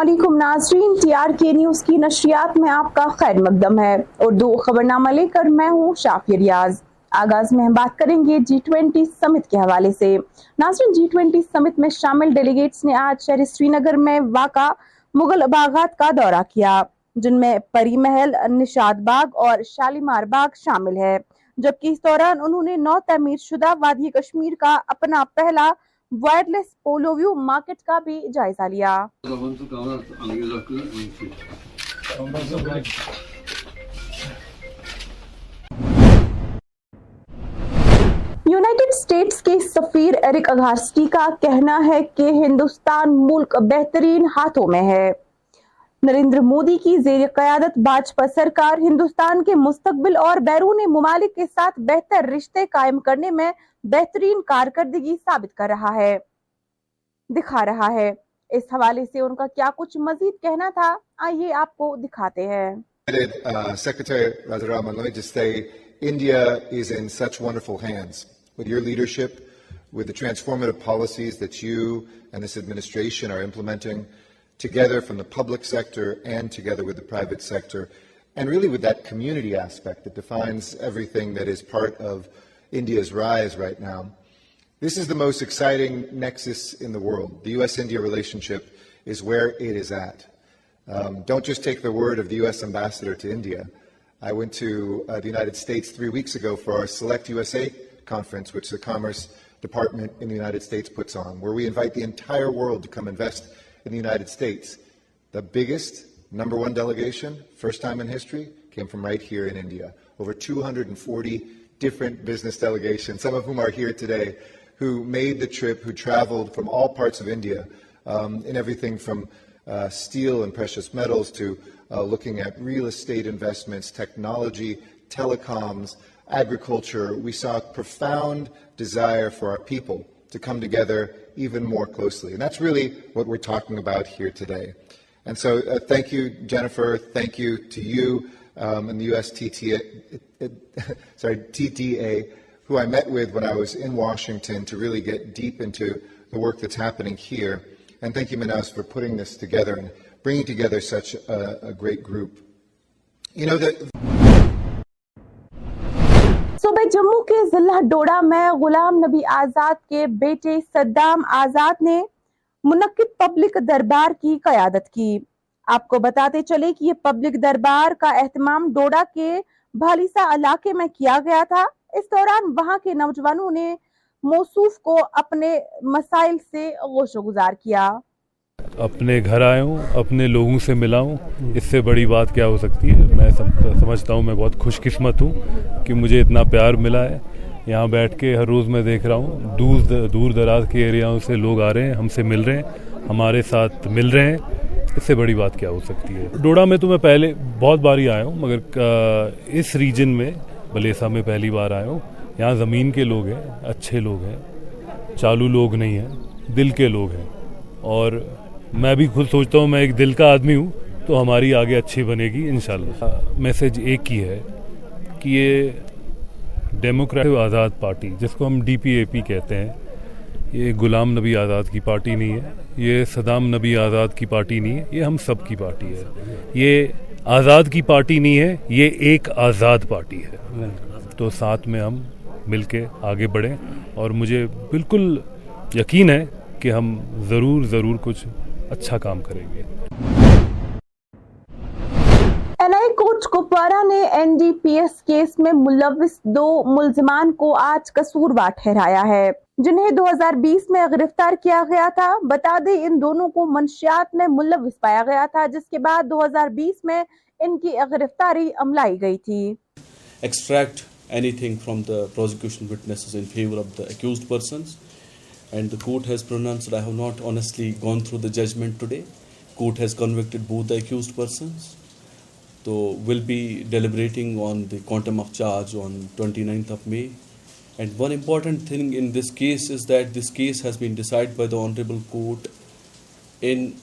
علیکم ناظرین، T R کے نیوز کی نشریات میں آپ کا خیر مقدم ہے۔ اردو خبرنامہ لے کر میں ہوں شافی ریاض۔ آغاز میں ہم بات کریں گے جی ٹوینٹی سمٹ کے حوالے سے۔ ناظرین جی ٹوینٹی سمٹ میں شامل ڈیلیگیٹس نے آج شہر سری نگر میں واقع مغل باغات کا دورہ کیا، جن میں پری محل، نشاد باغ اور شالیمار باغ شامل ہے۔ جبکہ اس دوران انہوں نے نو تعمیر شدہ وادی کشمیر کا اپنا پہلا وائرلیس پولو ویو مارکیٹ کا بھی جائزہ لیا یونائٹڈ سٹیٹس کے سفیر ایرک اگارسٹی کا کہنا ہے کہ ہندوستان ملک بہترین ہاتھوں میں ہے نریندر مودی کی زیر قیادت باجپا سرکار ہندوستان کے مستقبل اور بیرون ممالک کے ساتھ بہتر رشتے قائم کرنے میں بہترین کارکردگی ثابت کر رہا ہے۔ دکھا رہا ہے۔ اس حوالے سے ان کا کیا کچھ مزید کہنا تھا آئیے آپ کو دکھاتے ہیں۔ uh, Secretary Rajaram, let me just say India is in such wonderful hands with your leadership, with the transformative policies that you and this administration are implementing. Together from the public sector and together with the private sector, and really with that community aspect that defines everything that is part of India's rise right now. This is the most exciting nexus in the world. The U.S. India relationship is where it is at. Um, don't just take the word of the U.S. ambassador to India. I went to uh, the United States three weeks ago for our Select USA conference, which the Commerce Department in the United States puts on, where we invite the entire world to come invest in the United States. The biggest, number one delegation, first time in history, came from right here in India. Over 240 different business delegations, some of whom are here today, who made the trip, who traveled from all parts of India um, in everything from uh, steel and precious metals to uh, looking at real estate investments, technology, telecoms, agriculture. We saw a profound desire for our people to come together even more closely. And that's really what we're talking about here today. And so uh, thank you, Jennifer. Thank you to you um, and the US TTA, sorry, TTA, who I met with when I was in Washington to really get deep into the work that's happening here. And thank you, Manas, for putting this together and bringing together such a, a great group. You know, the, صوبہ جموں کے ضلع ڈوڑا میں غلام نبی آزاد کے بیٹے Saddam آزاد نے منعقد public دربار کی قیادت کی۔ آپ کو بتاتے چلے کہ یہ پبلک دربار کا اہتمام ڈوڑا کے بھالیسا علاقے میں کیا گیا تھا۔ اس دوران وہاں کے نوجوانوں نے موصوف کو اپنے مسائل سے غوش و گزار کیا۔ اپنے گھر آئے ہوں اپنے لوگوں سے ملا ہوں اس سے بڑی بات کیا ہو سکتی ہے؟ میں سمجھتا ہوں، میں بہت خوش قسمت ہوں کہ مجھے اتنا پیار ملا ہے۔ یہاں بیٹھ کے ہر روز میں دیکھ رہا ہوں، دور دور دراز کے ایریاؤں سے لوگ آ رہے ہیں، ہم سے مل رہے ہیں، ہمارے ساتھ مل رہے ہیں۔ اس سے بڑی بات کیا ہو سکتی ہے؟ ڈوڑا میں تو میں پہلے بہت بار ہی آیا ہوں، مگر اس ریجن میں بلیسا میں پہلی بار آیا ہوں۔ یہاں زمین کے لوگ ہیں، اچھے لوگ ہیں، چالو لوگ نہیں ہیں، دل کے لوگ ہیں۔ اور میں بھی خود سوچتا ہوں میں ایک دل کا آدمی ہوں، تو ہماری آگے اچھی بنے گی انشاءاللہ۔ ہاں، میسج ایک ہی ہے کہ یہ ڈیموکریٹ آزاد پارٹی، جس کو ہم ڈی پی اے پی کہتے ہیں، یہ غلام نبی آزاد کی پارٹی نہیں ہے، یہ صدام نبی آزاد کی پارٹی نہیں ہے، یہ ہم سب کی پارٹی ہے۔ یہ آزاد کی پارٹی نہیں ہے، یہ ایک آزاد پارٹی ہے۔ تو ساتھ میں ہم مل کے آگے بڑھیں، اور مجھے بالکل یقین ہے کہ ہم ضرور ضرور کچھ اچھا کام کریں گے۔ این آئی کوٹ کپوارا نے N D P S case میں ملوث دو ملزمان کو آج قصوروار ٹھہرایا ہے۔ جنہیں دو ہزار بیس میں گرفتار کیا گیا تھا بتا دیں ان دونوں کو منشیات میں ملوث پایا گیا تھا جس کے بعد دو ہزار بیس میں ان کی گرفتاری عملائی گئی تھی۔ Extract anything from the prosecution witnesses in favor of the accused persons. And the court has pronounced I have not honestly gone through the judgment today. Court has convicted both the accused persons. So we'll be deliberating on the quantum of charge on 29th of May. And one important thing in this case is that this case has been decided by the Honorable Court in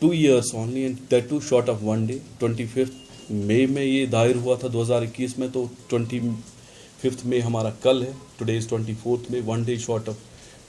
2 years only, and that too short of 1 day. 25th May میں یہ دائر ہوا تھا 2021 میں تو 25th میں ہمارا کل ہے. Today is 24th May, 1 day short of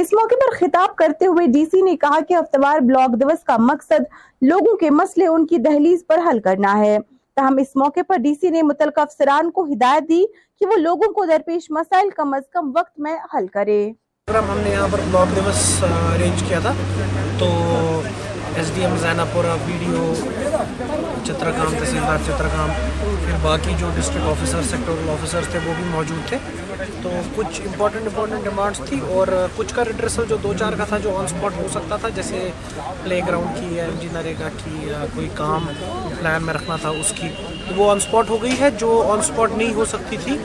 اس موقع پر خطاب کرتے ہوئے ڈی سی نے کہا کہ افتوار بلاک دوس کا مقصد لوگوں کے مسئلے ان کی دہلیز پر حل کرنا ہے۔ تاہم، اس موقع پر ڈی سی نے متعلقہ افسران کو ہدایت دی کہ وہ لوگوں کو درپیش مسائل کم از کم وقت میں حل کرے۔ ہم نے یہاں پر بلاک دیوس ارینج کیا تھا، تو ایس ڈی ایم زینہ بی ڈی او چترکام تحصیلدار چترکام پھر باقی جو ڈسٹرکٹ آفیسر سیکٹورل آفیسر تھے وہ بھی موجود تھے۔ تو کچھ امپورٹنٹ امپورٹنٹ ڈیمانڈس تھی اور کچھ کا ریڈریسل جو دو چار کا تھا جو آن اسپاٹ ہو سکتا تھا، جیسے پلے گراؤنڈ کی یا ایم جی نریگا کی کوئی کام پلان میں رکھنا تھا اس کی۔ وہ آن اسپاٹ ہو گئی ہے، جو آن اسپاٹ نہیں ہو سکتی تھی۔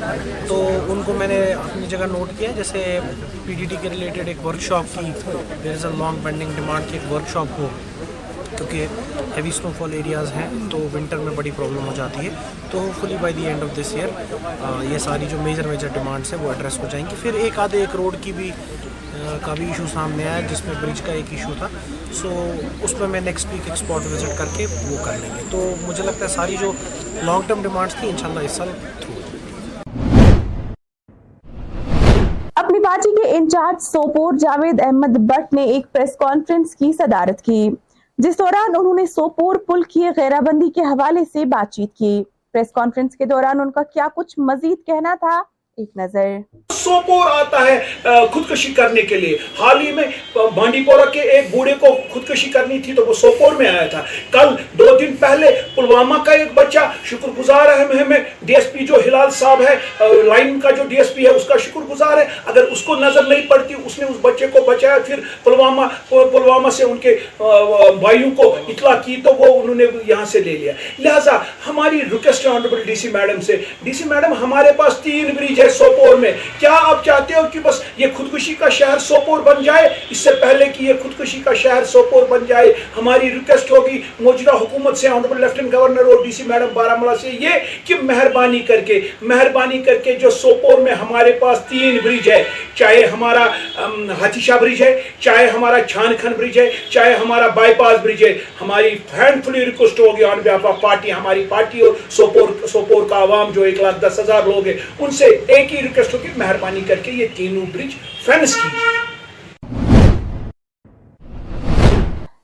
تو ان کو میں نے اپنی جگہ نوٹ کیا جیسے پی ڈی ٹی کے ریلیٹڈ ایک ورک شاپ کی there is a long pending demand کی ایک ورک شاپ ہو۔ کیونکہ ہیوی سنو فال ایریاز ہیں تو ونٹر میں بڑی پرابلم ہو جاتی ہے۔ تو hopefully by the end of this year یہ ساری جو میجر میجر ڈیمانڈس ہیں وہ ایڈریس ہو جائیں گی۔ پھر ایک آدھے ایک روڈ کی بھی کا بھی ایشو سامنے آیا جس میں برج کا ایک ایشو تھا۔ سو اس میں میں نیکسٹ ویک ایک اسپاٹ وزٹ کر کے وہ کر لیں گے۔ تو مجھے لگتا ہے ساری جو لانگ ٹرم ڈیمانڈس تھیں، انشاءاللہ اس سال پارٹی کے انچارج سوپور جاوید احمد بٹ نے ایک پریس کانفرنس کی صدارت کی۔ جس دوران انہوں نے سوپور پل کی غیرہ بندی کے حوالے سے بات چیت کی۔ پریس کانفرنس کے دوران ان کا کیا کچھ مزید کہنا تھا؟ ایک نظر سوپور آتا ہے خودکشی کرنے کے لیے۔ حال ہی میں بانڈی پورا کے ایک بوڑھے کو خودکشی کرنی تھی تو وہ سوپور میں آیا تھا۔ کل دو دن پہلے پلوامہ کا ایک بچہ شکر گزار ہے ہمیں ڈی ایس پی جو ہلال صاحب ہے لائن کا جو ڈی ایس پی ہے، اس کا شکر گزار ہے۔ اگر اس کو نظر نہیں پڑتی، اس نے اس بچے کو بچایا، پھر پلوامہ پلوامہ سے ان کے بھائیوں کو اطلاع کی تو وہ انہوں نے یہاں سے لے لیا۔ لہٰذا، ہماری request honourable D C madam سے، ڈی سی میڈم ہمارے پاس تین بریج ہے سوپور میں۔ کیا آپ چاہتے ہو کہ بس یہ خودکشی کا شہر سوپور بن جائے؟ اس سے پہلے کہ یہ خودکشی کا شہر سوپور بن جائے، ہماری ریکویسٹ ہوگی موجودہ حکومت سے آنریبل لیفٹیننٹ گورنر اور ڈی سی میڈم بارہ ملا سے یہ کہ مہربانی کر کے، مہربانی کر کے جو سوپور میں ہمارے پاس تین بریج ہے، چاہے ہمارا ہاتھی شاہ برج ہے، چاہے ہمارا چھان کھن برج ہے، چاہے ہمارا بائی پاس بریج ہے، ہماری ہینڈ فلی ریکویسٹ ہوگی آن بہاف آف پارٹی ہماری پارٹی اور سوپور سوپور کا عوام جو ایک لاکھ دس ہزار لوگ ہیں، ان سے ایک ہی ریکویسٹ ہوگی مہربانی کر کے یہ تینوں برج فینس کیجیے۔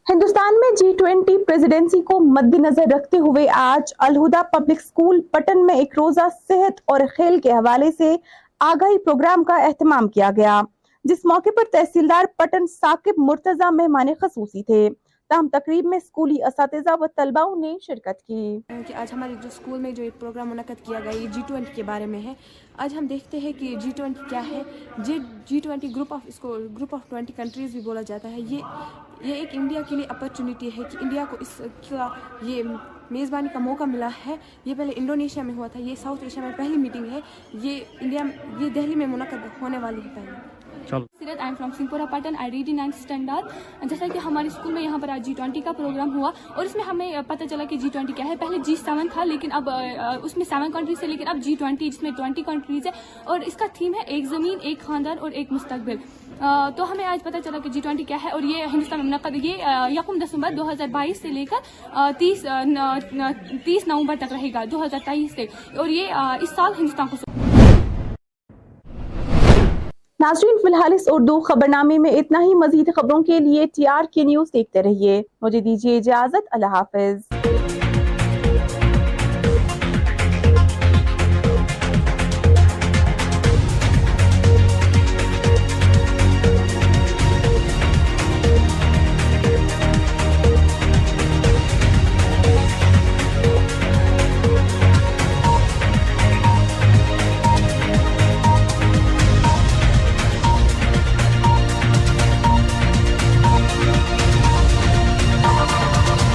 ہندوستان میں جی ٹوینٹی پریزیڈنسی کو مد نظر رکھتے ہوئے آج الہدا پبلک سکول پٹن میں ایک روزہ صحت اور کھیل کے حوالے سے آگاہی پروگرام کا اہتمام کیا گیا، جس موقع پر تحصیلدار پٹن ثاقب مرتضی مہمان خصوصی تھے۔ تاہم تقریب میں اسکولی اساتذہ و طلباؤں نے شرکت کی۔ کہ آج ہمارے جو اسکول میں جو ایک پروگرام منعقد کیا گیا، یہ جی ٹوینٹی کے بارے میں ہے۔ آج ہم دیکھتے ہیں کہ جی ٹوینٹی کیا ہے۔ G G twenty group of اس کو گروپ آف ٹوینٹی کنٹریز بھی بولا جاتا ہے۔ یہ یہ ایک انڈیا کے لیے اپرچونیٹی ہے کہ انڈیا کو اس کا یہ میزبانی کا موقع ملا ہے۔ یہ پہلے انڈونیشیا میں ہوا تھا۔ یہ ساؤتھ ایشیا میں پہلی میٹنگ ہے۔ یہ انڈیا یہ دہلی میں منعقد ہونے والی ہے۔ پہلے جیسا کہ ہمارے اسکول میں یہاں پر آج جی ٹوئنٹی کا پروگرام ہوا اور اس میں ہمیں پتہ چلا کہ جی ٹوینٹی کیا ہے۔ پہلے جی سیون تھا لیکن اب اس میں سیون کنٹریز ہے لیکن اب جی ٹوینٹی جس میں ٹوئنٹی کنٹریز ہے اور اس کا تھیم ہے ایک زمین، ایک خاندان اور ایک مستقبل۔ تو ہمیں آج پتہ چلا کہ جی ٹوئنٹی کیا ہے اور یہ ہندوستان میں منعقد یہ یکم دسمبر دو ہزار بائیس سے لے کر تیس تیس نومبر تک رہے گا، دو ہزار تیئیس سے۔ اور یہ اس سال ہندوستان کو ناظرین، فی الحال اس اردو خبر نامے میں اتنا ہی، مزید خبروں کے لیے ٹی آر کے نیوز دیکھتے رہیے۔ مجھے دیجیے اجازت، اللہ حافظ۔